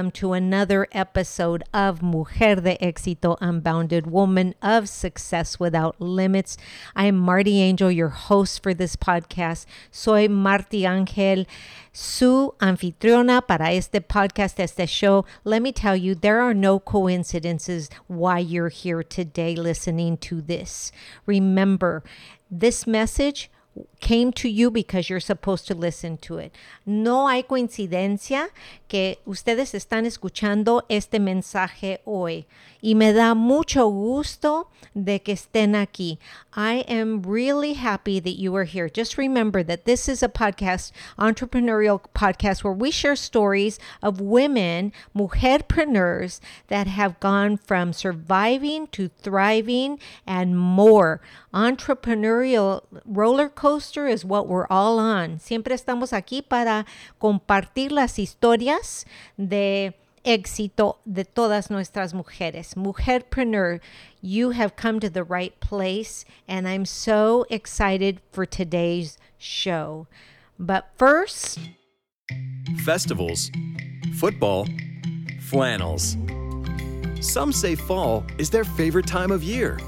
Welcome to another episode of Mujer de Éxito Unbounded, Woman of Success Without Limits. I am Marty Angel, your host for this podcast. Soy Marty Angel, su anfitriona para este podcast, este show. Let me tell you, there are no coincidences why you're here today listening to this. Remember, this message came to you because you're supposed to listen to it. No hay coincidencia que ustedes están escuchando este mensaje hoy y me da mucho gusto de que estén aquí. I am really happy that you are here. Just remember that this is a podcast, entrepreneurial podcast where we share stories of women, mujerpreneurs that have gone from surviving to thriving and more. Entrepreneurial roller coaster is what we're all on. Siempre estamos aquí para compartir las historias de éxito de todas nuestras mujeres. Mujerpreneur, you have come to the right place, and I'm so excited for today's show. But first, festivals, football, flannels. Some say fall is their favorite time of year.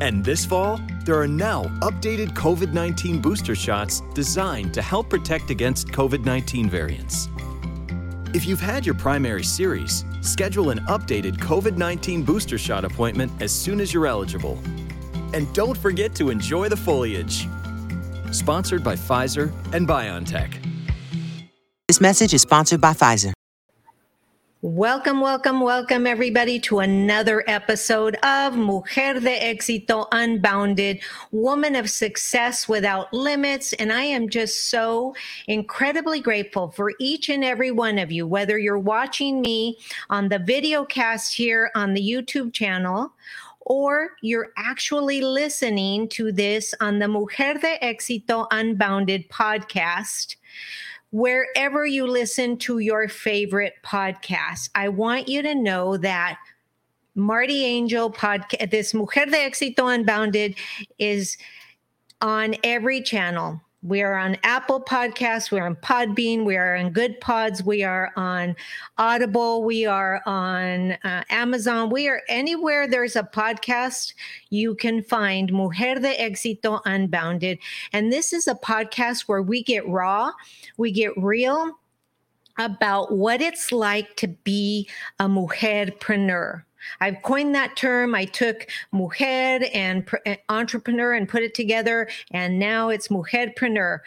And this fall, there are now updated COVID 19 booster shots designed to help protect against COVID 19 variants. If you've had your primary series, schedule an updated COVID 19 booster shot appointment as soon as you're eligible. And don't forget to enjoy the foliage. Sponsored by Pfizer and BioNTech. This message is sponsored by Pfizer. Welcome, welcome, welcome, everybody, to another episode of Mujer de Éxito Unbounded, Woman of Success Without Limits. And I am just so incredibly grateful for each and every one of you, whether you're watching me on the video cast here on the YouTube channel or you're actually listening to this on the Mujer de Éxito Unbounded podcast wherever you listen to your favorite podcast. I want you to know that Marty Angel podcast, this Mujer de Éxito Unbounded, is on every channel. We are on Apple Podcasts. We're on Podbean. We are on Goodpods. We are on Audible. We are on uh, Amazon. We are anywhere there's a podcast, you can find Mujer de Éxito Unbounded. And this is a podcast where we get raw, we get real about what it's like to be a mujerpreneur I've coined that term. I took mujer and eh, entrepreneur and put it together, and now it's mujerpreneur.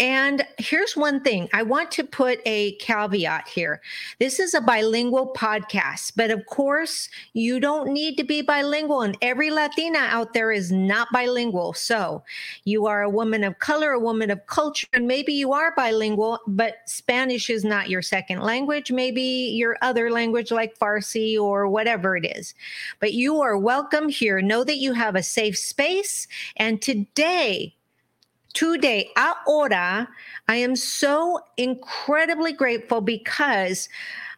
And here's one thing I want to put a caveat here. This is a bilingual podcast, but of course, you don't need to be bilingual, and every Latina out there is not bilingual. So you are a woman of color, a woman of culture, and maybe you are bilingual, but Spanish is not your second language. Maybe your other language, like Farsi or whatever it is. But you are welcome here. Know that you have a safe space. And today, today, ahora, I am so incredibly grateful because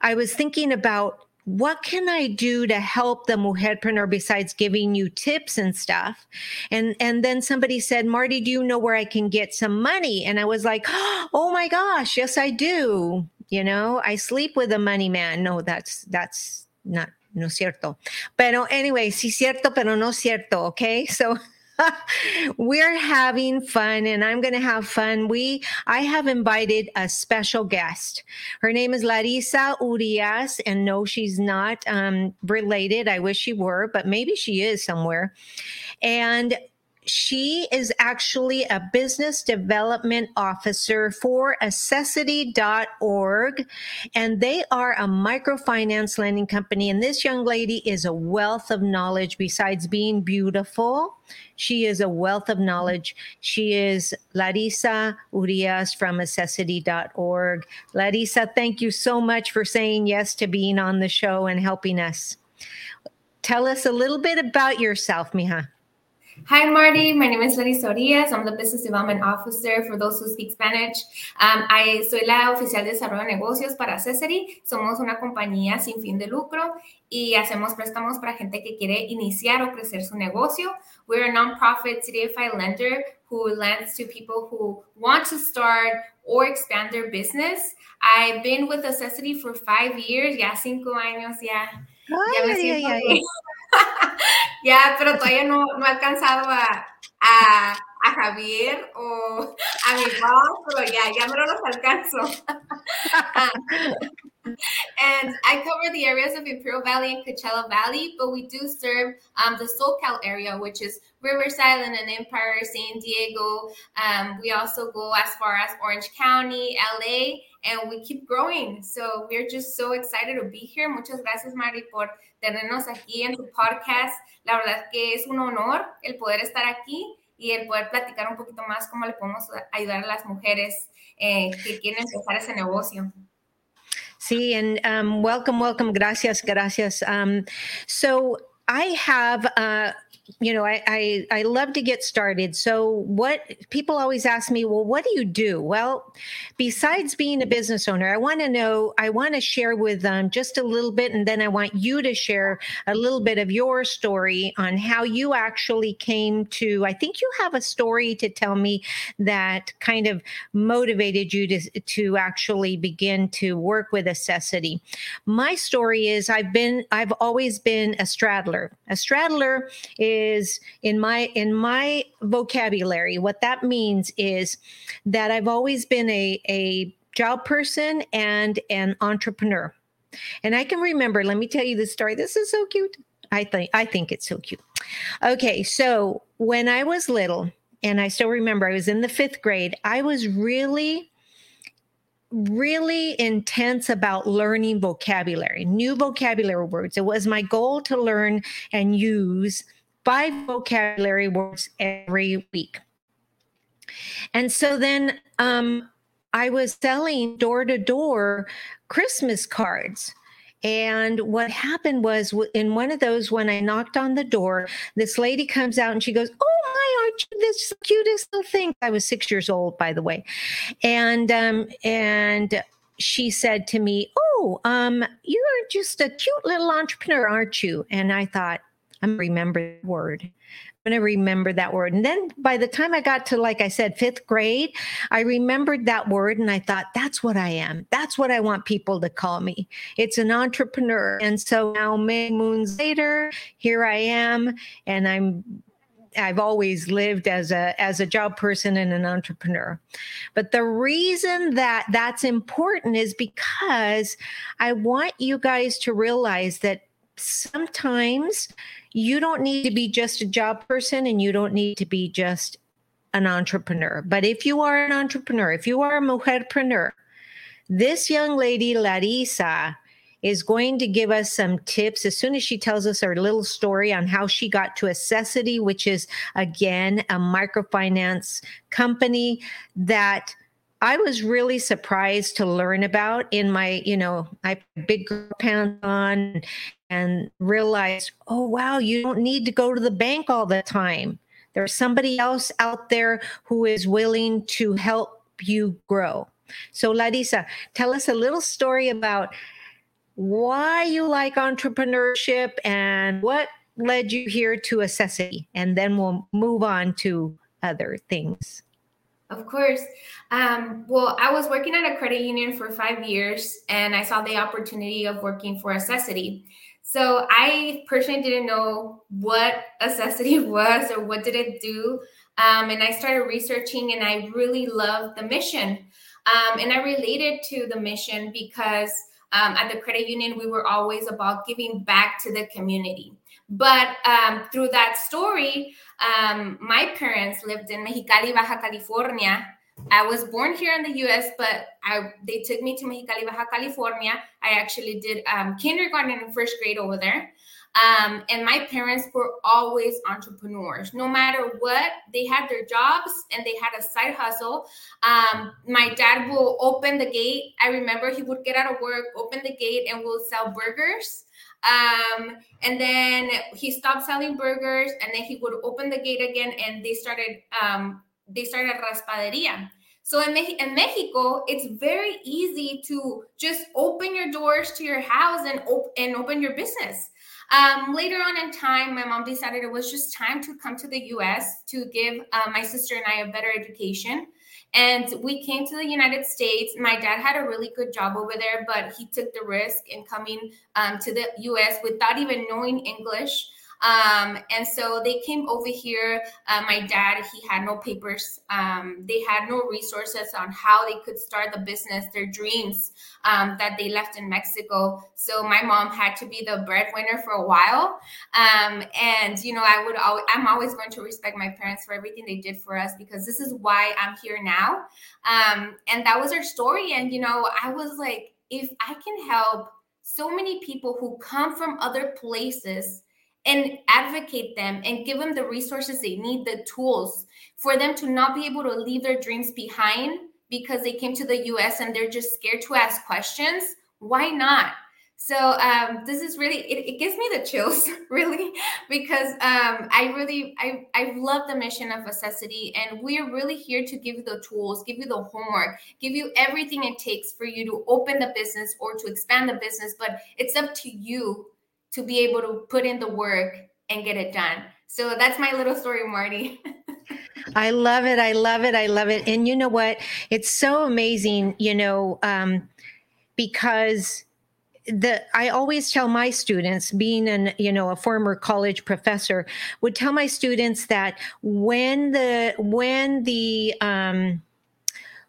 I was thinking about what can I do to help the mujerpreneur besides giving you tips and stuff? And and then somebody said, Marty, do you know where I can get some money? And I was like, oh my gosh, yes, I do. You know, I sleep with a money man. No, that's that's not no cierto. Pero anyway, sí cierto, pero no cierto. Okay. So we're having fun and I'm going to have fun. We I have invited a special guest. Her name is Larissa Urias and no she's not um, related. I wish she were, but maybe she is somewhere. And she is actually a business development officer for accessity.org and they are a microfinance lending company. And this young lady is a wealth of knowledge besides being beautiful. She is a wealth of knowledge. She is larissa urias from accessity.org larissa thank you so much for saying yes to being on the show and helping us. Tell us a little bit about yourself mija Hi, Marty. My name is Larissa Urias. I'm the Business Development Officer for those who speak Spanish. Um, I soy la oficial de desarrollo de negocios para Accessory. Somos una compañía sin fin de lucro y hacemos préstamos para gente que quiere iniciar o crecer su negocio. We're a nonprofit CDFI lender who lends to people who want to start or expand their business. I've been with Accessory for five years, ya cinco años, ya. Ay, ya me ay, siento ay, bien. Ya, pero todavía no, no he alcanzado a, a, a Javier o a mi boss, pero ya, ya me los alcanzo. and I cover the areas of Imperial Valley and Coachella Valley, but we do serve um, the SoCal area, which is Riverside Inland Empire, San Diego. Um, we also go as far as Orange County, LA, and we keep growing. So we're just so excited to be here. Muchas gracias, Mari, por tenernos aquí en tu podcast. La verdad que es un honor el poder estar aquí y el poder platicar un poquito más cómo le podemos ayudar a las mujeres eh, que quieren empezar ese negocio. See, and um, welcome, welcome. Gracias, gracias. Um, so I have uh, you know, I, I, I love to get started. So what people always ask me, well, what do you do? Well, besides being a business owner, I want to know, I want to share with them just a little bit, and then I want you to share a little bit of your story on how you actually came to. I think you have a story to tell me that kind of motivated you to to actually begin to work with Accessity. My story is I've been I've always been a straddler. A straddler is is in my in my vocabulary what that means is that i've always been a a job person and an entrepreneur. And i can remember let me tell you this story. This is so cute. I think i think it's so cute. Okay so when i was little and i still remember i was in the fifth grade i was really really intense about learning vocabulary, new vocabulary words. It was my goal to learn and use five vocabulary words every week. And so then um, I was selling door to door Christmas cards. And what happened was in one of those, when I knocked on the door, this lady comes out and she goes, Oh my, aren't you this cutest little thing? I was six years old, by the way. And, um, and, she said to me, Oh, um, you're just a cute little entrepreneur, aren't you? And I thought, I'm to remember the word. I'm to remember that word. And then by the time I got to, like I said, fifth grade, I remembered that word and I thought, that's what I am. That's what I want people to call me. It's an entrepreneur. And so now, many moons later, here I am. And I'm I've always lived as a as a job person and an entrepreneur. But the reason that that's important is because I want you guys to realize that sometimes you don't need to be just a job person and you don't need to be just an entrepreneur. But if you are an entrepreneur, if you are a mujerpreneur, this young lady, Larissa, is going to give us some tips as soon as she tells us her little story on how she got to Accessity, which is again a microfinance company that I was really surprised to learn about in my, you know, I big pants on and realized, oh, wow, you don't need to go to the bank all the time. There's somebody else out there who is willing to help you grow. So, Larissa, tell us a little story about why you like entrepreneurship and what led you here to Accessity, and then we'll move on to other things. Of course. Um, well, I was working at a credit union for five years and I saw the opportunity of working for Accessity. So I personally didn't know what Accessity was or what did it do. Um, and I started researching and I really loved the mission. Um, and I related to the mission because um, at the credit union, we were always about giving back to the community. But um, through that story, um, my parents lived in Mexicali, Baja California, I was born here in the U.S., but I they took me to Mexicali, Baja California. I actually did um, kindergarten and first grade over there. Um, and my parents were always entrepreneurs. No matter what, they had their jobs and they had a side hustle. Um, my dad will open the gate. I remember he would get out of work, open the gate, and we'll sell burgers. Um, and then he stopped selling burgers, and then he would open the gate again, and they started um, they started raspaderia. So in, Me- in Mexico, it's very easy to just open your doors to your house and, op- and open your business. Um, later on in time, my mom decided it was just time to come to the US to give uh, my sister and I a better education. And we came to the United States. My dad had a really good job over there, but he took the risk in coming um, to the US without even knowing English. Um, and so they came over here. Uh, my dad, he had no papers. Um, they had no resources on how they could start the business, their dreams um, that they left in Mexico. So my mom had to be the breadwinner for a while. Um, and you know, I would always, I'm always going to respect my parents for everything they did for us because this is why I'm here now. Um, and that was our story. And you know, I was like, if I can help so many people who come from other places and advocate them and give them the resources they need, the tools for them to not be able to leave their dreams behind because they came to the US and they're just scared to ask questions. Why not? So um, this is really it, it, gives me the chills really because um, I really I, I love the mission of Accessity and we're really here to give you the tools, give you the homework, give you everything it takes for you to open the business or to expand the business. But it's up to you to be able to put in the work and get it done. So that's my little story, Marty. I love it. I love it. I love it. And you know what? It's so amazing, you know, um, because the I always tell my students, being an you know a former college professor, would tell my students that when the when the um,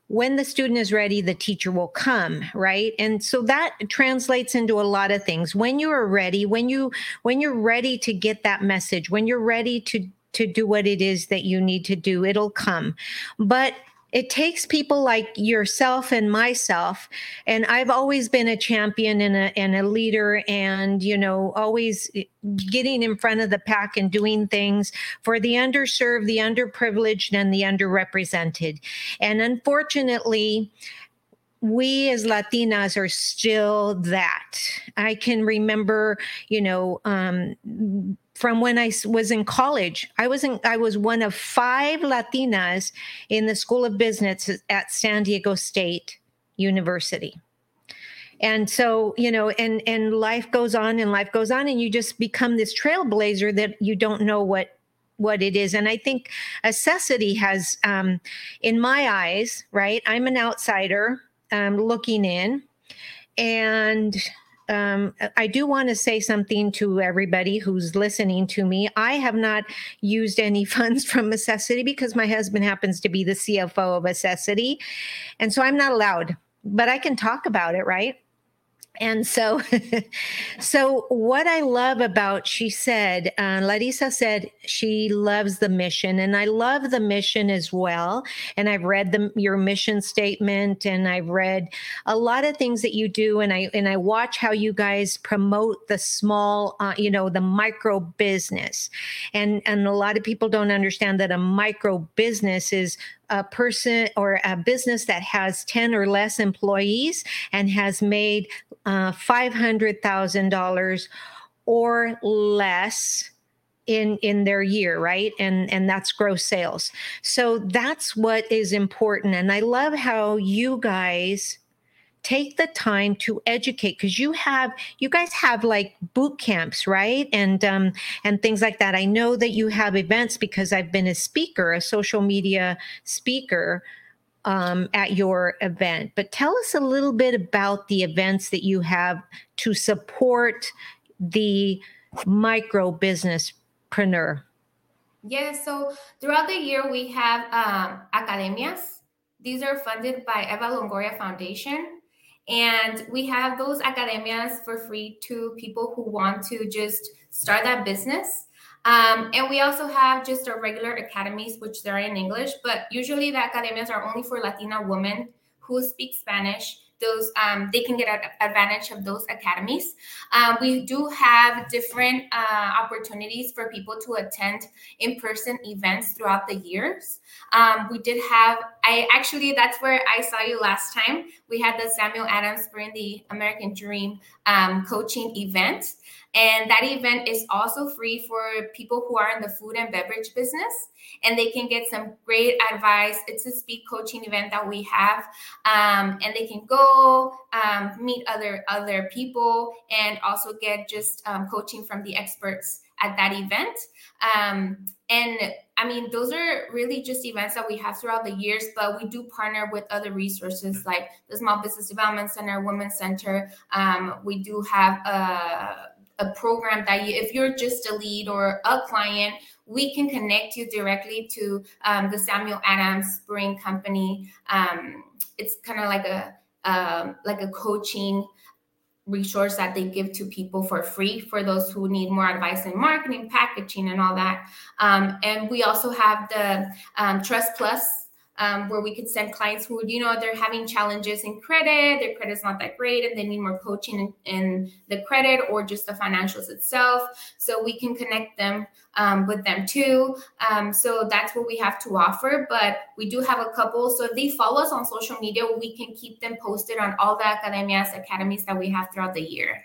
when the student is ready, the teacher will come, right? And so that translates into a lot of things. When you are ready, when you when you're ready to get that message, when you're ready to to do what it is that you need to do, it'll come. But it takes people like yourself and myself and i've always been a champion and a, and a leader and you know always getting in front of the pack and doing things for the underserved the underprivileged and the underrepresented and unfortunately we as Latinas are still that. I can remember, you know, um, from when I was in college. I was in, I was one of five Latinas in the School of Business at San Diego State University. And so, you know, and and life goes on and life goes on and you just become this trailblazer that you don't know what what it is. And I think Accessity has um in my eyes, right? I'm an outsider um looking in and um, I do want to say something to everybody who's listening to me. I have not used any funds from Accessity because my husband happens to be the CFO of Accessity. And so I'm not allowed, but I can talk about it, right? And so so what i love about she said uh, larissa said she loves the mission and i love the mission as well. And i've read the, your mission statement and i've read a lot of things that you do and i and i watch how you guys promote the small uh, you know the micro business. And and a lot of people don't understand that a micro business is a person or a business that has 10 or less employees and has made uh, $500,000 or less in in their year right? And and that's gross sales. So that's what is important. And i love how you guys take the time to educate because you have you guys have like boot camps right? And um and things like that. I know that you have events because i've been a speaker a social media speaker um, at your event. But tell us a little bit about the events that you have to support the micro businesspreneur yeah so throughout the year we have um, academias. These are funded by eva longoria foundation and we have those academias for free to people who want to just start that business. Um, and we also have just our regular academies, which they're in English, but usually the academias are only for Latina women who speak Spanish those um, they can get advantage of those academies. Um, we do have different uh, opportunities for people to attend in-person events throughout the years. Um, we did have i actually that's where i saw you last time. We had the samuel adams bring the american dream um, coaching event and that event is also free for people who are in the food and beverage business, and they can get some great advice. It's a speed coaching event that we have, um, and they can go um, meet other other people and also get just um, coaching from the experts at that event. Um, and I mean, those are really just events that we have throughout the years, but we do partner with other resources like the Small Business Development Center, Women's Center. Um, we do have a a program that you, if you're just a lead or a client, we can connect you directly to um, the Samuel Adams Brewing Company. Um, it's kind of like a um, like a coaching resource that they give to people for free for those who need more advice in marketing, packaging, and all that. Um, and we also have the um, TrustPlus um, where we could send clients who, you know, they're having challenges in credit, their credit's not that great, and they need more coaching in, in the credit or just the financials itself. So we can connect them um, with them too. Um, so that's what we have to offer. But we do have a couple. So if they follow us on social media, we can keep them posted on all the academias, academies that we have throughout the year.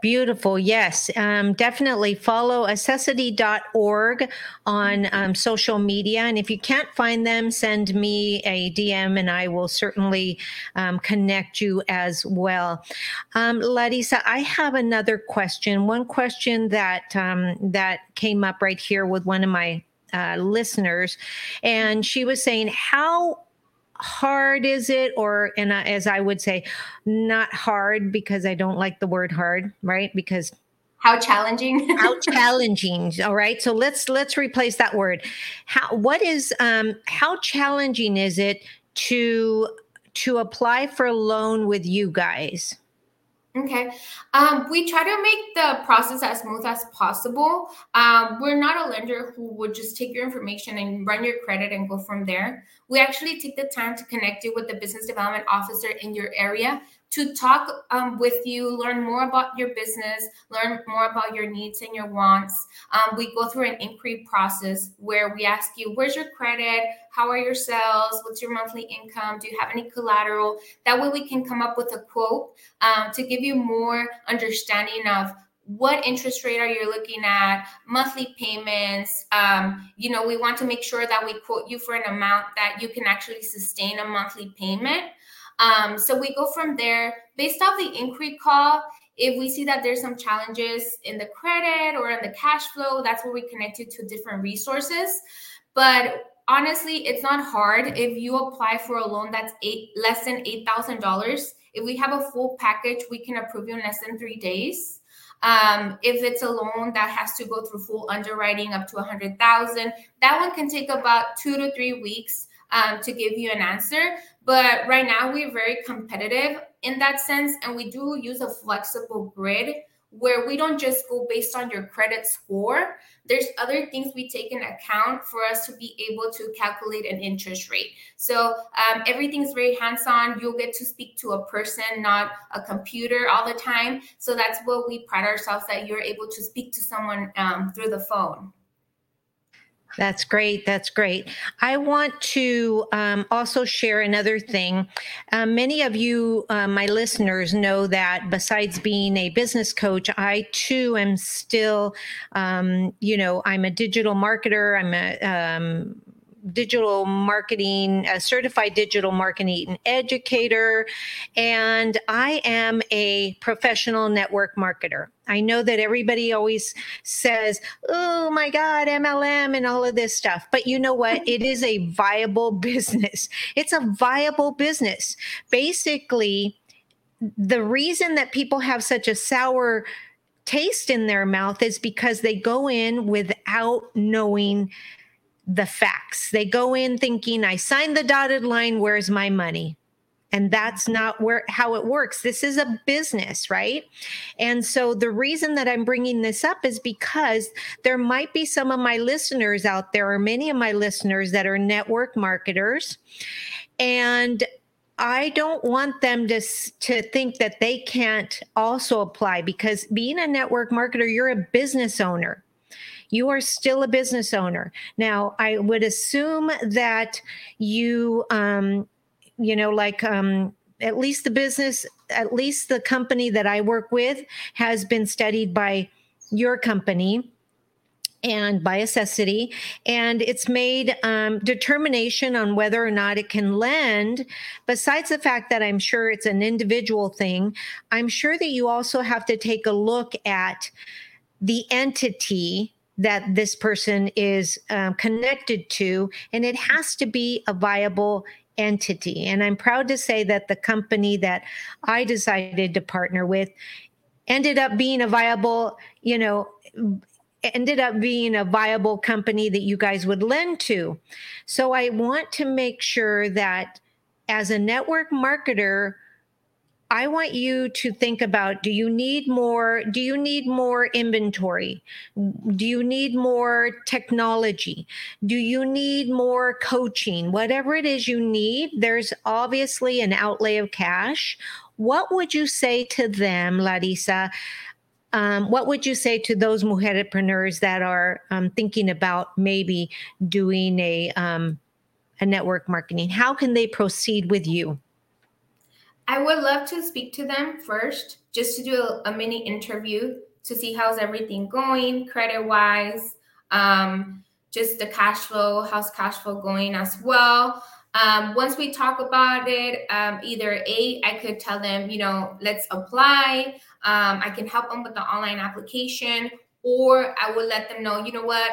Beautiful. Yes. Um, definitely follow accessity.org on um, social media. And if you can't find them, send me a DM and I will certainly um, connect you as well. Um, Larissa, I have another question. One question that um, that came up right here with one of my uh, listeners. And she was saying, How hard is it or and as i would say not hard because i don't like the word hard right because how challenging how challenging all right so let's let's replace that word how what is um how challenging is it to to apply for a loan with you guys Okay. Um, we try to make the process as smooth as possible. Um, we're not a lender who would just take your information and run your credit and go from there. We actually take the time to connect you with the business development officer in your area to talk um, with you, learn more about your business, learn more about your needs and your wants. Um, we go through an inquiry process where we ask you, where's your credit? How are your sales? What's your monthly income? Do you have any collateral? That way we can come up with a quote um, to give you more understanding of what interest rate are you looking at monthly payments um, you know we want to make sure that we quote you for an amount that you can actually sustain a monthly payment um, so we go from there based off the inquiry call. If we see that there's some challenges in the credit or in the cash flow, that's where we connect you to different resources. But honestly, it's not hard if you apply for a loan that's eight less than eight thousand dollars. If we have a full package, we can approve you in less than three days. Um, if it's a loan that has to go through full underwriting up to a hundred thousand, that one can take about two to three weeks um, to give you an answer. But right now, we're very competitive in that sense, and we do use a flexible grid where we don't just go based on your credit score. There's other things we take in account for us to be able to calculate an interest rate. So um, everything's very hands-on. You'll get to speak to a person, not a computer all the time. So that's what we pride ourselves that you're able to speak to someone um, through the phone. That's great. That's great. I want to um, also share another thing. Uh, many of you, uh, my listeners, know that besides being a business coach, I too am still, um, you know, I'm a digital marketer. I'm a um, digital marketing, a certified digital marketing educator, and I am a professional network marketer. I know that everybody always says, oh my God, MLM and all of this stuff. But you know what? It is a viable business. It's a viable business. Basically, the reason that people have such a sour taste in their mouth is because they go in without knowing the facts. They go in thinking, I signed the dotted line, where's my money? and that's not where how it works this is a business right and so the reason that i'm bringing this up is because there might be some of my listeners out there or many of my listeners that are network marketers and I don't want them to to think that they can't also apply because being a network marketer, you're a business owner. You are still a business owner. Now, I would assume that you um, you know, like um, at least the business, at least the company that I work with has been studied by your company and by Accessity, and it's made um, determination on whether or not it can lend. Besides the fact that I'm sure it's an individual thing, I'm sure that you also have to take a look at the entity that this person is um, connected to, and it has to be a viable entity. And I'm proud to say that the company that I decided to partner with ended up being a viable, you know, ended up being a viable company that you guys would lend to. So I want to make sure that as a network marketer, I want you to think about do you need more do you need more inventory? Do you need more technology? Do you need more coaching? Whatever it is you need, there's obviously an outlay of cash. What would you say to them, Larissa? Um, what would you say to those mujerpreneurs that are um, thinking about maybe doing a um, a network marketing? How can they proceed with you? I would love to speak to them first, just to do a, a mini interview to see how's everything going, credit wise, um, just the cash flow, how's cash flow going as well. Um, once we talk about it, um, either A, I could tell them, you know, let's apply. Um, I can help them with the online application, or I would let them know, you know what,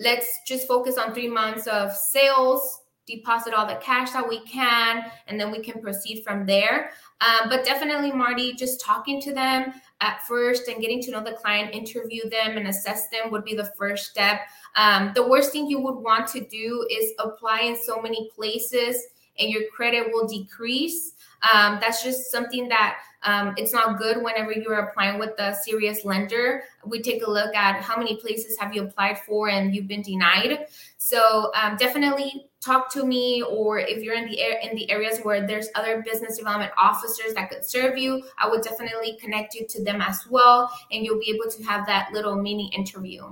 let's just focus on three months of sales deposit all the cash that we can, and then we can proceed from there. Um, but definitely, Marty, just talking to them at first and getting to know the client, interview them, and assess them would be the first step. Um, the worst thing you would want to do is apply in so many places and your credit will decrease. Um, that's just something that um, it's not good whenever you're applying with a serious lender. We take a look at how many places have you applied for and you've been denied. So um, definitely talk to me, or if you're in the in the areas where there's other business development officers that could serve you, I would definitely connect you to them as well, and you'll be able to have that little mini interview.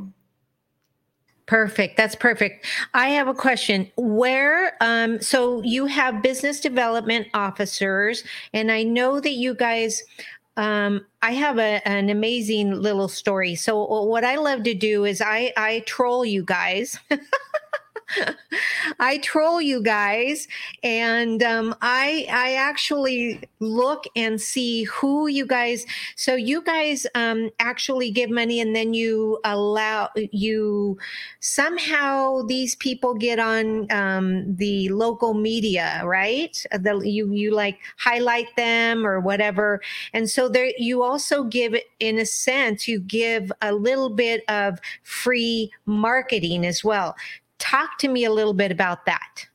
Perfect. That's perfect. I have a question. Where, um, so you have business development officers, and I know that you guys, um, I have a, an amazing little story. So what I love to do is I, I troll you guys. I troll you guys, and um, I I actually look and see who you guys. So you guys um, actually give money, and then you allow you somehow these people get on um, the local media, right? The, you you like highlight them or whatever, and so there you also give in a sense you give a little bit of free marketing as well Talk to me a little bit about that.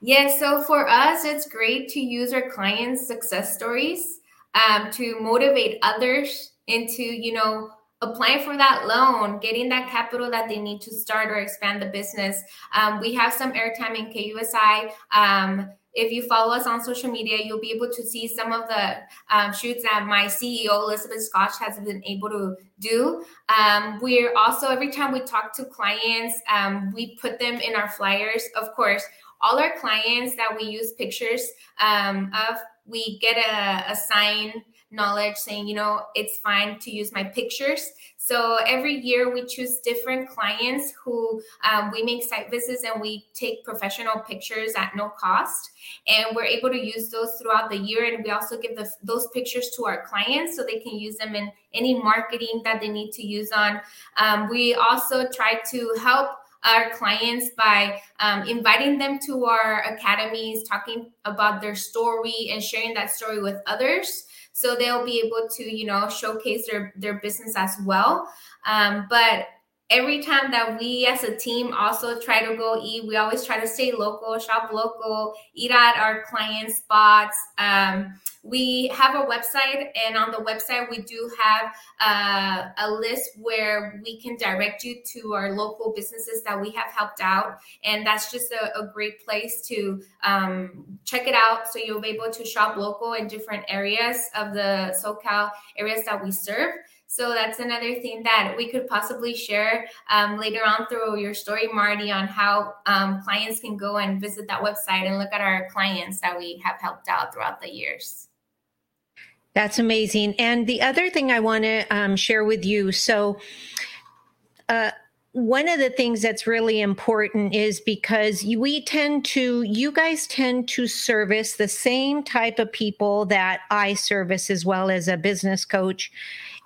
Yeah, so for us, it's great to use our clients' success stories um, to motivate others into, you know, applying for that loan, getting that capital that they need to start or expand the business. Um, we have some airtime in KUSI. Um, if you follow us on social media, you'll be able to see some of the um, shoots that my CEO, Elizabeth Schott, has been able to do. Um, we're also, every time we talk to clients, um, we put them in our flyers. Of course, all our clients that we use pictures um, of, we get a, a sign knowledge saying, you know, it's fine to use my pictures. So every year we choose different clients who um, we make site visits and we take professional pictures at no cost. And we're able to use those throughout the year. And we also give the, those pictures to our clients so they can use them in any marketing that they need to use on. Um, we also try to help our clients by um, inviting them to our academies, talking about their story and sharing that story with others so they'll be able to you know showcase their their business as well. Um, but every time that we as a team also try to go eat, we always try to stay local, shop local, eat at our client spots. Um, we have a website, and on the website, we do have uh, a list where we can direct you to our local businesses that we have helped out. And that's just a, a great place to um, check it out. So you'll be able to shop local in different areas of the SoCal areas that we serve. So that's another thing that we could possibly share um, later on through your story, Marty, on how um, clients can go and visit that website and look at our clients that we have helped out throughout the years. That's amazing. And the other thing I want to um, share with you so, uh, one of the things that's really important is because we tend to, you guys tend to service the same type of people that I service as well as a business coach.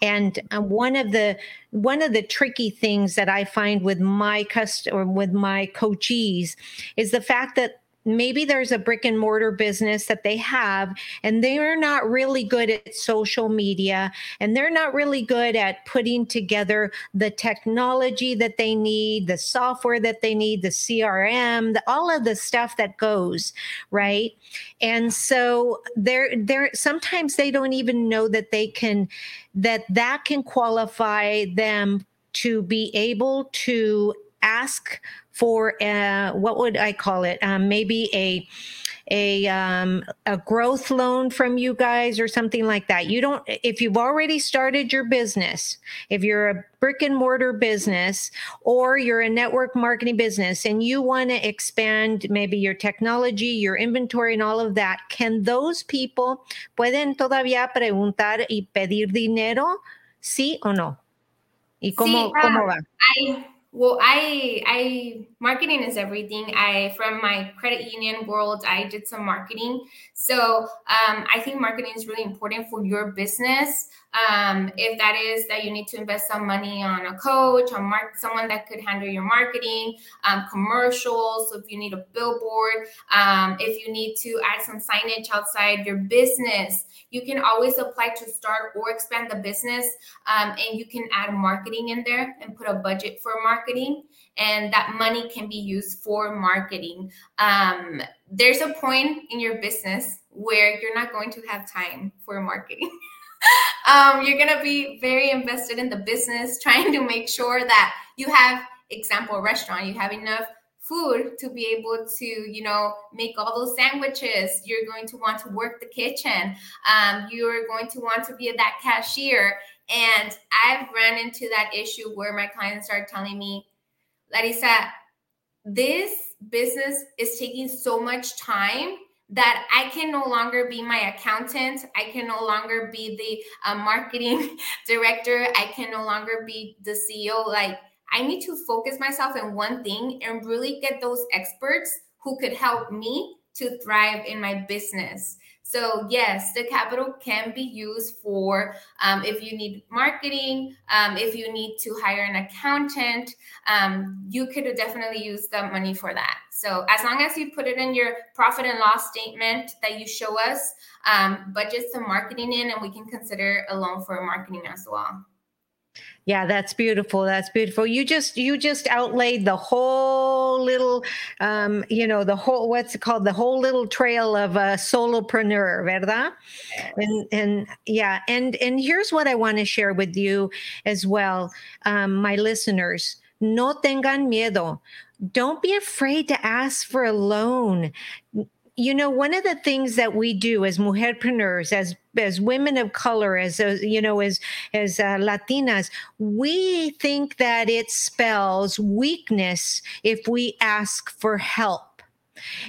And um, one of the one of the tricky things that I find with my customer with my coachees is the fact that maybe there's a brick and mortar business that they have and they're not really good at social media and they're not really good at putting together the technology that they need the software that they need the crm the, all of the stuff that goes right? And so they're they're sometimes they don't even know that they can that that can qualify them to be able to ask for a, what would I call it? Um, maybe a a um, a growth loan from you guys or something like that. You don't if you've already started your business, if you're a brick and mortar business or you're a network marketing business and you want to expand maybe your technology, your inventory and all of that, can those people pueden todavía preguntar y pedir dinero? Sí o no? ¿Y cómo, sí, cómo va? I well, I I marketing is everything. I from my credit union world, I did some marketing. So um, I think marketing is really important for your business. Um, if that is that you need to invest some money on a coach, on mark, someone that could handle your marketing, um, commercials. So if you need a billboard, um, if you need to add some signage outside your business, you can always apply to start or expand the business, um, and you can add marketing in there and put a budget for marketing and that money can be used for marketing. Um, there's a point in your business where you're not going to have time for marketing. um, you're going to be very invested in the business, trying to make sure that you have, example, restaurant, you have enough food to be able to you know make all those sandwiches. You're going to want to work the kitchen. Um, you're going to want to be that cashier. And i've run into that issue where my clients are telling me larissa this business is taking so much time that I can no longer be my accountant. I can no longer be the uh, marketing director. I can no longer be the CEO. Like, I need to focus myself in one thing and really get those experts who could help me to thrive in my business. So, yes, the capital can be used for um, if you need marketing, um, if you need to hire an accountant, um, you could definitely use the money for that. So, as long as you put it in your profit and loss statement that you show us, um, budget some marketing in, and we can consider a loan for marketing as well. Yeah, that's beautiful. That's beautiful. You just you just outlaid the whole little um, you know, the whole what's it called? The whole little trail of a solopreneur, ¿verdad? And and yeah, and and here's what I want to share with you as well, um, my listeners. No tengan miedo. Don't be afraid to ask for a loan you know one of the things that we do as mujerpreneurs as as women of color as, as you know as as uh, latinas we think that it spells weakness if we ask for help.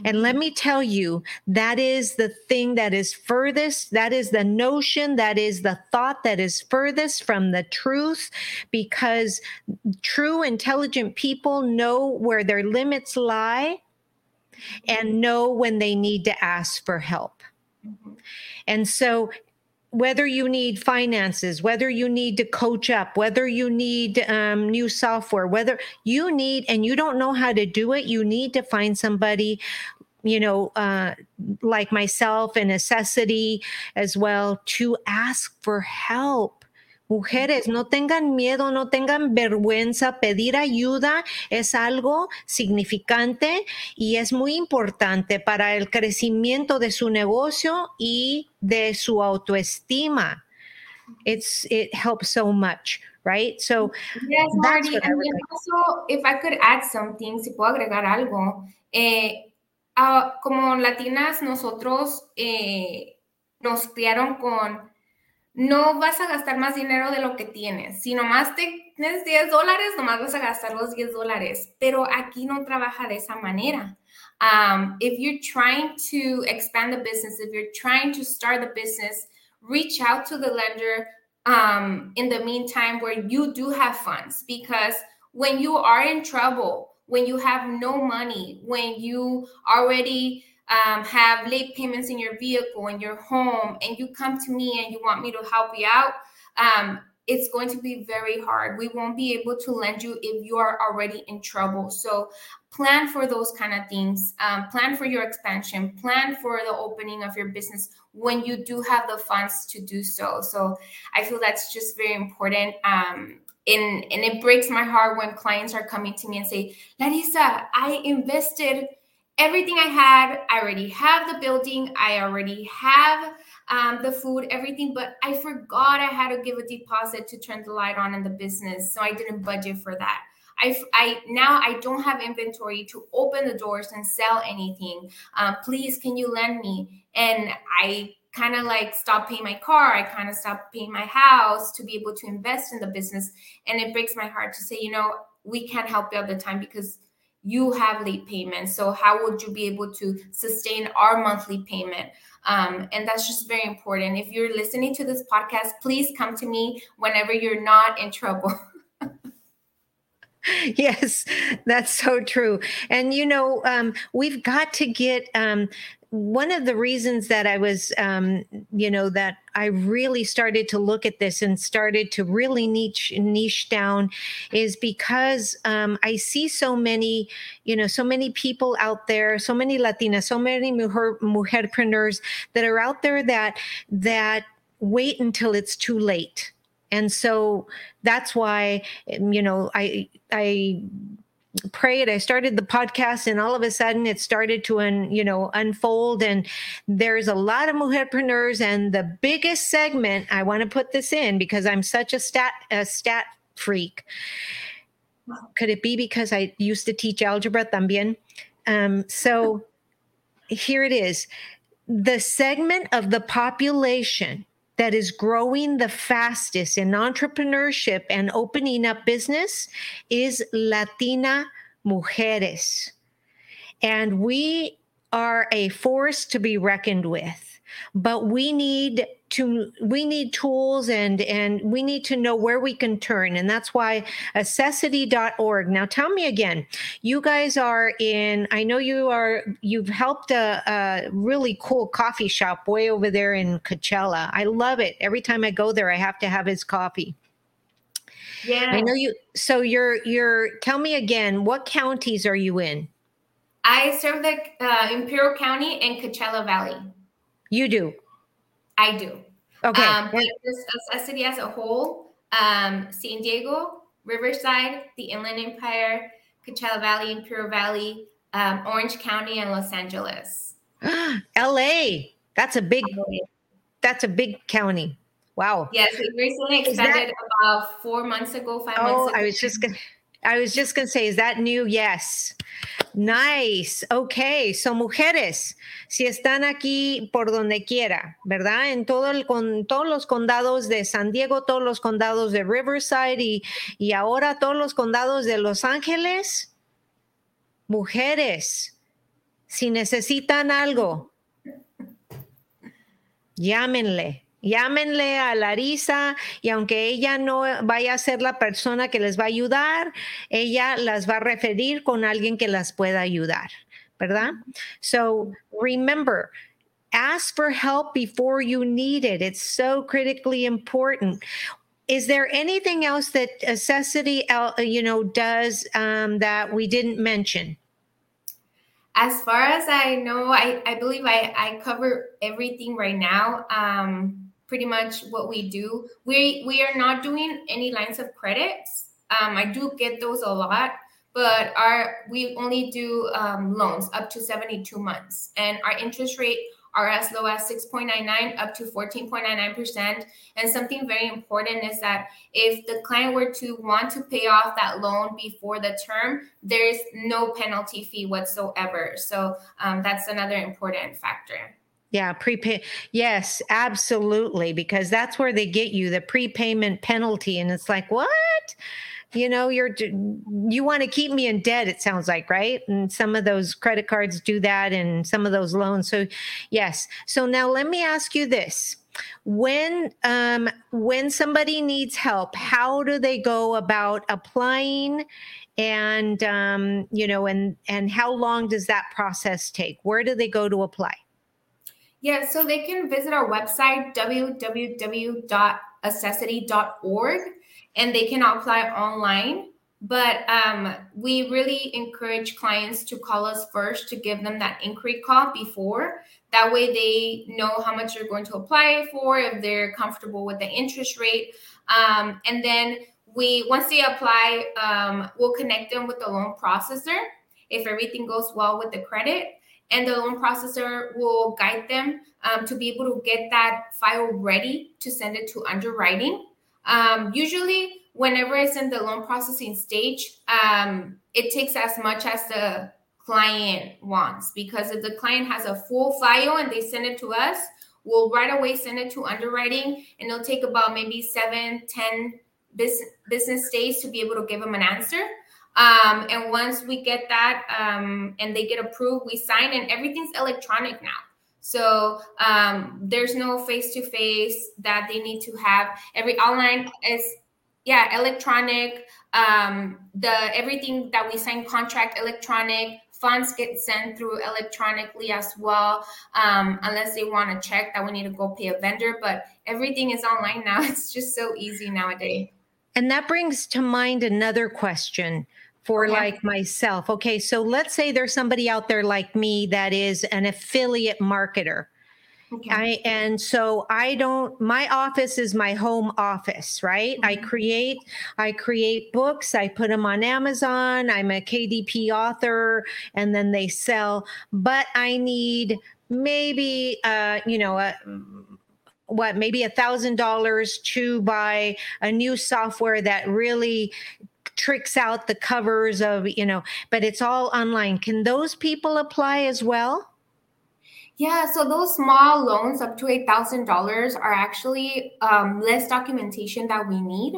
And let me tell you, that is the thing that is furthest, that is the notion, that is the thought that is furthest from the truth, because true, intelligent people know where their limits lie and know when they need to ask for help. Mm-hmm. And so, whether you need finances, whether you need to coach up, whether you need um, new software, whether you need and you don't know how to do it, you need to find somebody you know, uh, like myself, Accessity as well to ask for help Mujeres, no tengan miedo, no tengan vergüenza. Pedir ayuda es algo significante y es muy importante para el crecimiento de su negocio y de su autoestima. It's it helps so much, right? So yes, Marty, and also, if I could add something, si puedo agregar algo, eh, uh, como latinas nosotros eh, nos criaron con no vas a gastar más dinero de lo que tienes. Si nomás te, tienes 10 dólares, nomás vas a gastar los 10 dólares. Pero aquí no trabaja de esa manera. Um, if you're trying to expand the business, if you're trying to start the business, reach out to the lender um, in the meantime where you do have funds. Because when you are in trouble, when you have no money, when you already um, have late payments in your vehicle in your home and you come to me and you want me to help you out um, it's going to be very hard. We won't be able to lend you if you are already in trouble. So plan for those kind of things. Um, plan for your expansion. Plan for the opening of your business when you do have the funds to do so. So i feel that's just very important. Um, and, and it breaks my heart when clients are coming to me and say larissa i invested everything I had. I already have the building. I already have um, the food, everything, but I forgot I had to give a deposit to turn the light on in the business. So I didn't budget for that. I, I now I don't have inventory to open the doors and sell anything. Um, please, can you lend me? And I kind of like stopped paying my car. I kind of stopped paying my house to be able to invest in the business. And it breaks my heart to say, you know, we can't help you all the time because you have late payments. So how would you be able to sustain our monthly payment? Um, and that's just very important. If you're listening to this podcast, please come to me whenever you're not in trouble. yes, that's so true. And you know, um, we've got to get um, one of the reasons that I was, um, you know, that I really started to look at this and started to really niche niche down is because um, I see so many, you know, so many people out there, so many Latinas, so many mujer, mujerpreneurs that are out there that that wait until it's too late. And so that's why you know i i prayed i started the podcast and all of a sudden it started to un, you know unfold and there's a lot of mujerpreneurs and the biggest segment i want to put this in because i'm such a stat a stat freak. Could it be because i used to teach algebra también um, so here it is. The segment of the population that is growing the fastest in entrepreneurship and opening up business is Latina mujeres. And we are a force to be reckoned with but we need to we need tools and and we need to know where we can turn. And that's why accessity.org now tell me again you guys are in i know you are you've helped a, a really cool coffee shop way over there in coachella. I love it. Every time i go there i have to have his coffee. Yeah. I know you so you're you're tell me again what counties are you in? I serve the uh, imperial county and coachella valley you do. I do. Okay. Um, but just a city as a whole, um, San Diego, Riverside, the Inland Empire, Coachella Valley, and Imperial Valley, um, Orange County, and Los Angeles. L.A. That's a big. That's a big county. Wow. Yes, we recently expanded that, about four months ago, five oh, months ago. I was just gonna. I was just going to say, is that new? Yes. Nice. Okay. So, mujeres, si están aquí por donde quiera, ¿verdad? En todo el, con todos los condados de San Diego, todos los condados de Riverside y, y ahora todos los condados de Los Ángeles. Mujeres, si necesitan algo, llámenle Llámenle a Larissa y aunque ella no vaya a ser la persona que les va a ayudar, ella las va a referir con alguien que las pueda ayudar, ¿verdad? So remember, ask for help before you need it. It's so critically important. Is there anything else that Accessity, uh, you know, does um, that we didn't mention? As far as I know, I, I believe I, I cover everything right now. Um, pretty much what we do. We we are not doing any lines of credits. Um, I do get those a lot, but our we only do um, loans up to 72 months, and our interest rate are as low as 6.99 up to 14.99%. And something very important is that if the client were to want to pay off that loan before the term, there's no penalty fee whatsoever. So um, that's another important factor. Yeah, prepay. Yes, absolutely. Because that's where they get you the prepayment penalty. And it's like, what? you know you're you want to keep me in debt it sounds like right and some of those credit cards do that and some of those loans so yes so now let me ask you this when um when somebody needs help how do they go about applying and um you know and and how long does that process take where do they go to apply yeah so they can visit our website www.accessity.org and they can apply online. But um, we really encourage clients to call us first to give them that inquiry call before. That way, they know how much they're going to apply for, if they're comfortable with the interest rate. Um, and then we, once they apply, um, we'll connect them with the loan processor if everything goes well with the credit. And the loan processor will guide them um, to be able to get that file ready to send it to underwriting. Um, usually, whenever it's in the loan processing stage, um, it takes as much as the client wants because if the client has a full file and they send it to us, we'll right away send it to underwriting and it'll take about maybe seven, ten business, business days to be able to give them an answer. Um, and once we get that um, and they get approved, we sign and everything's electronic now. So um, there's no face to face that they need to have. Every online is yeah electronic. Um, the everything that we sign contract electronic. Funds get sent through electronically as well, um, unless they want to check that we need to go pay a vendor. But everything is online now. It's just so easy nowadays. And that brings to mind another question for yeah. like myself. Okay, so let's say there's somebody out there like me that is an affiliate marketer. Okay. I, and so I don't my office is my home office, right? Mm-hmm. I create I create books, I put them on Amazon, I'm a KDP author and then they sell, but I need maybe uh you know a what maybe a thousand dollars to buy a new software that really tricks out the covers of, you know, but it's all online. Can those people apply as well? Yeah, so those small loans up to $8,000 are actually um, less documentation that we need.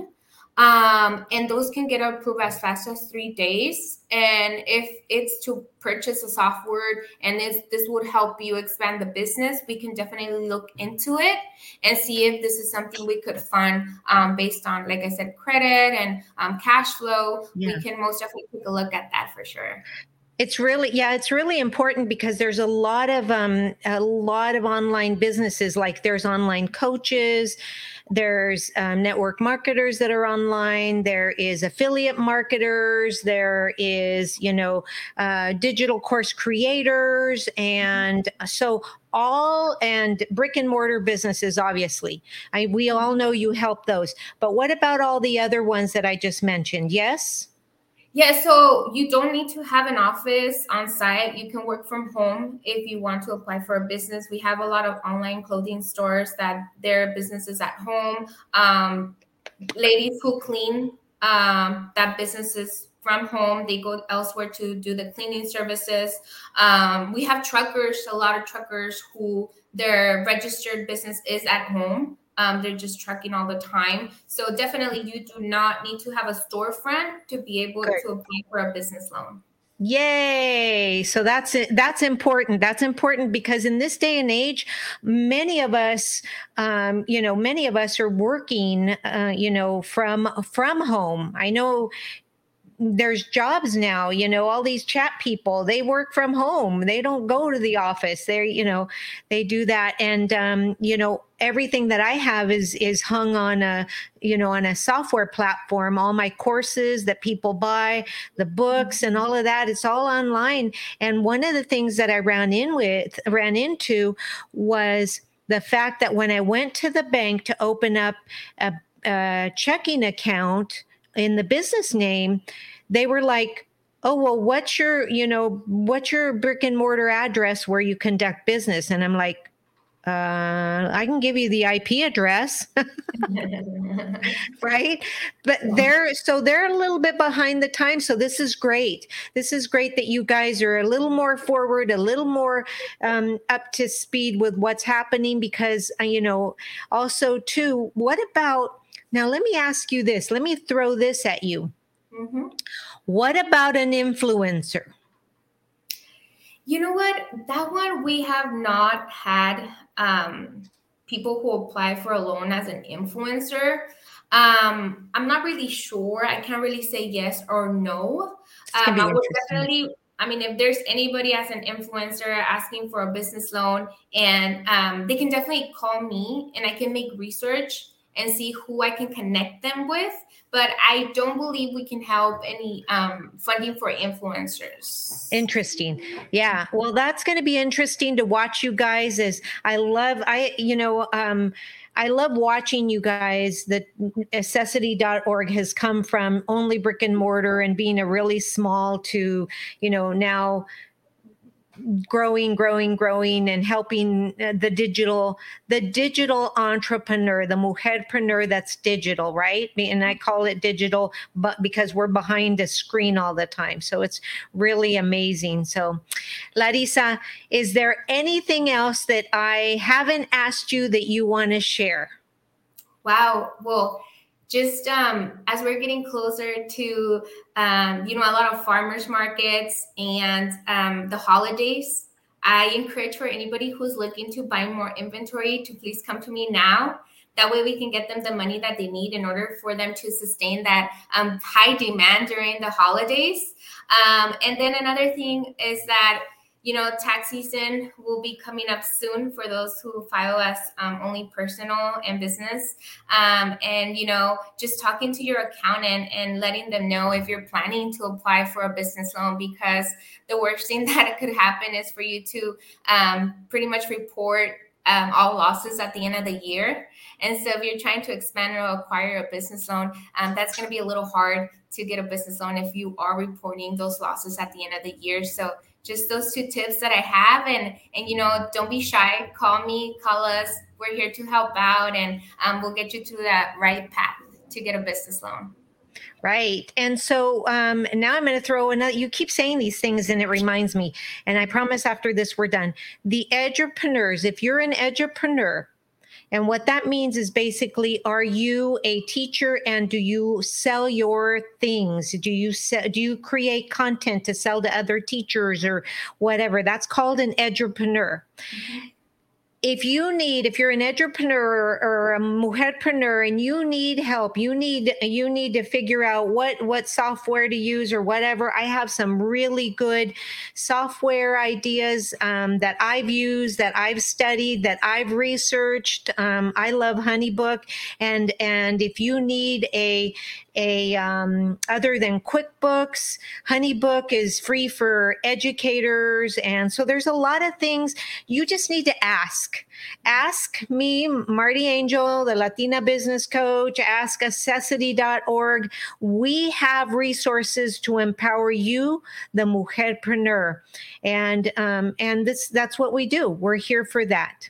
Um, and those can get approved as fast as three days. And if it's to purchase a software and this, this would help you expand the business, we can definitely look into it and see if this is something we could fund um, based on, like I said, credit and um, cash flow. Yeah. We can most definitely take a look at that for sure. It's really yeah, it's really important because there's a lot of um a lot of online businesses like there's online coaches, there's um, network marketers that are online, there is affiliate marketers, there is you know uh, digital course creators, and so all and brick and mortar businesses obviously. I, we all know you help those. But what about all the other ones that i just mentioned? Yes yeah, so you don't need to have an office on site. You can work from home if you want to apply for a business. We have a lot of online clothing stores that their businesses at home. Um, ladies who clean um, that businesses from home. They go elsewhere to do the cleaning services. Um, we have truckers, a lot of truckers who their registered business is at home. Um, they're just trucking all the time. So definitely, you do not need to have a storefront to be able to apply for a business loan. Yay! So that's it. That's important. That's important because in this day and age, many of us, um, you know, many of us are working, uh, you know, from from home. I know there's jobs now you know all these chat people they work from home they don't go to the office they you know they do that. And um, you know everything that i have is is hung on a you know on a software platform. All my courses that people buy the books and all of that it's all online. And one of the things that i ran in with ran into was the fact that when I went to the bank to open up a, a checking account in the business name, they were like, oh well what's your you know what's your brick and mortar address where you conduct business and i'm like uh, I can give you the IP address, right? But they're so they're a little bit behind the time. So this is great. This is great that you guys are a little more forward, a little more um, up to speed with what's happening. Because uh, you know, also too, what about now? Let me ask you this. Let me throw this at you. Mm-hmm. What about an influencer? You know what? That one we have not had um, people who apply for a loan as an influencer. Um, I'm not really sure. I can't really say yes or no. Um, I would definitely. I mean, if there's anybody as an influencer asking for a business loan, and um, they can definitely call me, and I can make research and see who I can connect them with. But I don't believe we can help any um, funding for influencers. Interesting. Yeah. Well, that's going to be interesting to watch you guys. As I love, I, you know, um, I love watching you guys. The Accessity.org has come from only brick and mortar and being a really small to, you know, now growing growing growing and helping uh, the digital the digital entrepreneur the mujerpreneur that's digital right? And i call it digital but because we're behind a screen all the time. So it's really amazing. So larissa is there anything else that i haven't asked you that you want to share? Wow. Well just um, as we're getting closer to um, you know a lot of farmers markets and um, the holidays i encourage for anybody who's looking to buy more inventory to please come to me now. That way we can get them the money that they need in order for them to sustain that um, high demand during the holidays. Um, and then another thing is that you know, tax season will be coming up soon for those who file as um, only personal and business. Um, and, you know, just talking to your accountant and letting them know if you're planning to apply for a business loan, because the worst thing that could happen is for you to um, pretty much report um, all losses at the end of the year. And so if you're trying to expand or acquire a business loan, um, that's going to be a little hard to get a business loan if you are reporting those losses at the end of the year. So just those two tips that I have. And and you know, don't be shy. Call me, call us. We're here to help out, and um, we'll get you to that right path to get a business loan. Right. And so um, now I'm going to throw another. You keep saying these things, and it reminds me. And I promise after this, we're done. The edupreneurs, if you're an edupreneur, and what that means is basically, are you a teacher and do you sell your things? Do you sell, do you create content to sell to other teachers or whatever? That's called an edupreneur. Mm-hmm if you need if you're an entrepreneur or a mujerpreneur and you need help you need you need to figure out what what software to use or whatever i have some really good software ideas um, that i've used that i've studied that i've researched. Um, i love honeybook. And and if you need a a um, other than quickbooks honeybook is free for educators. And so there's a lot of things you just need to ask. Ask me marty angel the latina business coach ask accessity.org we have resources to empower you the mujerpreneur. And um, and this that's what we do. We're here for that.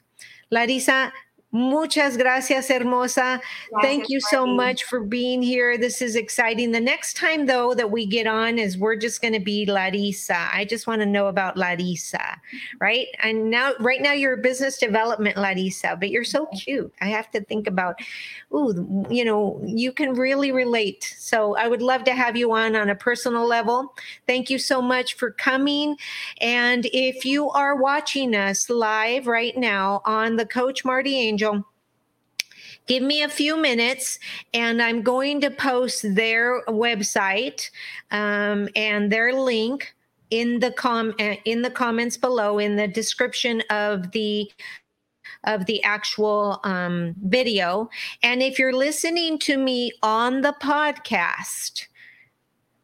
Larissa Muchas gracias, hermosa. Gracias, Thank you so much for being here. This is exciting. The next time, though, that we get on is we're just going to be Larissa. I just want to know about Larissa, right? And now, right now, you're a business development Larissa, but you're so cute. I have to think about, ooh, you know, you can really relate. So I would love to have you on on a personal level. Thank you so much for coming. And if you are watching us live right now on the Coach Marty Angel, Angel. Give me a few minutes, and I'm going to post their website um, and their link in the com uh, in the comments below in the description of the of the actual um, video. And if you're listening to me on the podcast,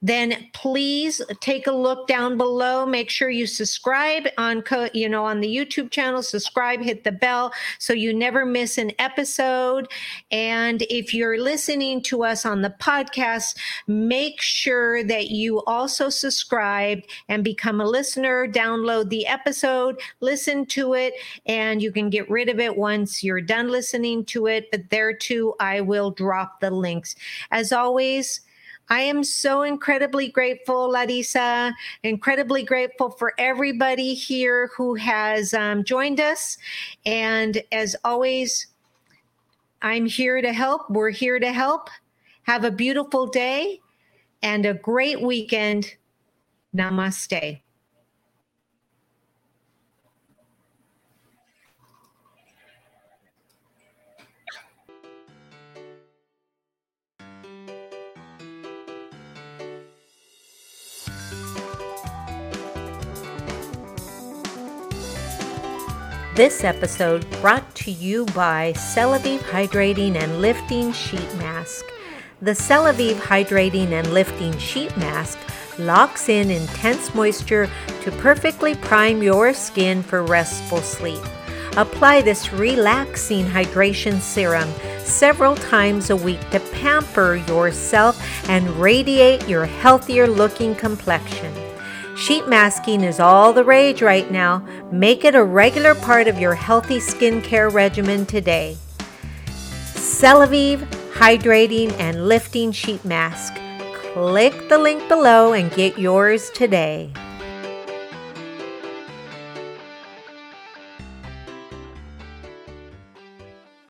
then please take a look down below. Make sure you subscribe on you know on the youtube channel. Subscribe hit the bell so you never miss an episode. And if you're listening to us on the podcast make sure that you also subscribe and become a listener. Download the episode listen to it and you can get rid of it once you're done listening to it. But there too i will drop the links. As always I am so incredibly grateful, Larissa, incredibly grateful for everybody here who has um, joined us. And as always, I'm here to help. We're here to help. Have a beautiful day and a great weekend. Namaste. This episode brought to you by Celavive Hydrating and Lifting Sheet Mask. The Celavive Hydrating and Lifting Sheet Mask locks in intense moisture to perfectly prime your skin for restful sleep. Apply this relaxing hydration serum several times a week to pamper yourself and radiate your healthier looking complexion. Sheet masking is all the rage right now. Make it a regular part of your healthy skincare regimen today. Celavive Hydrating and Lifting Sheet Mask. Click the link below and get yours today.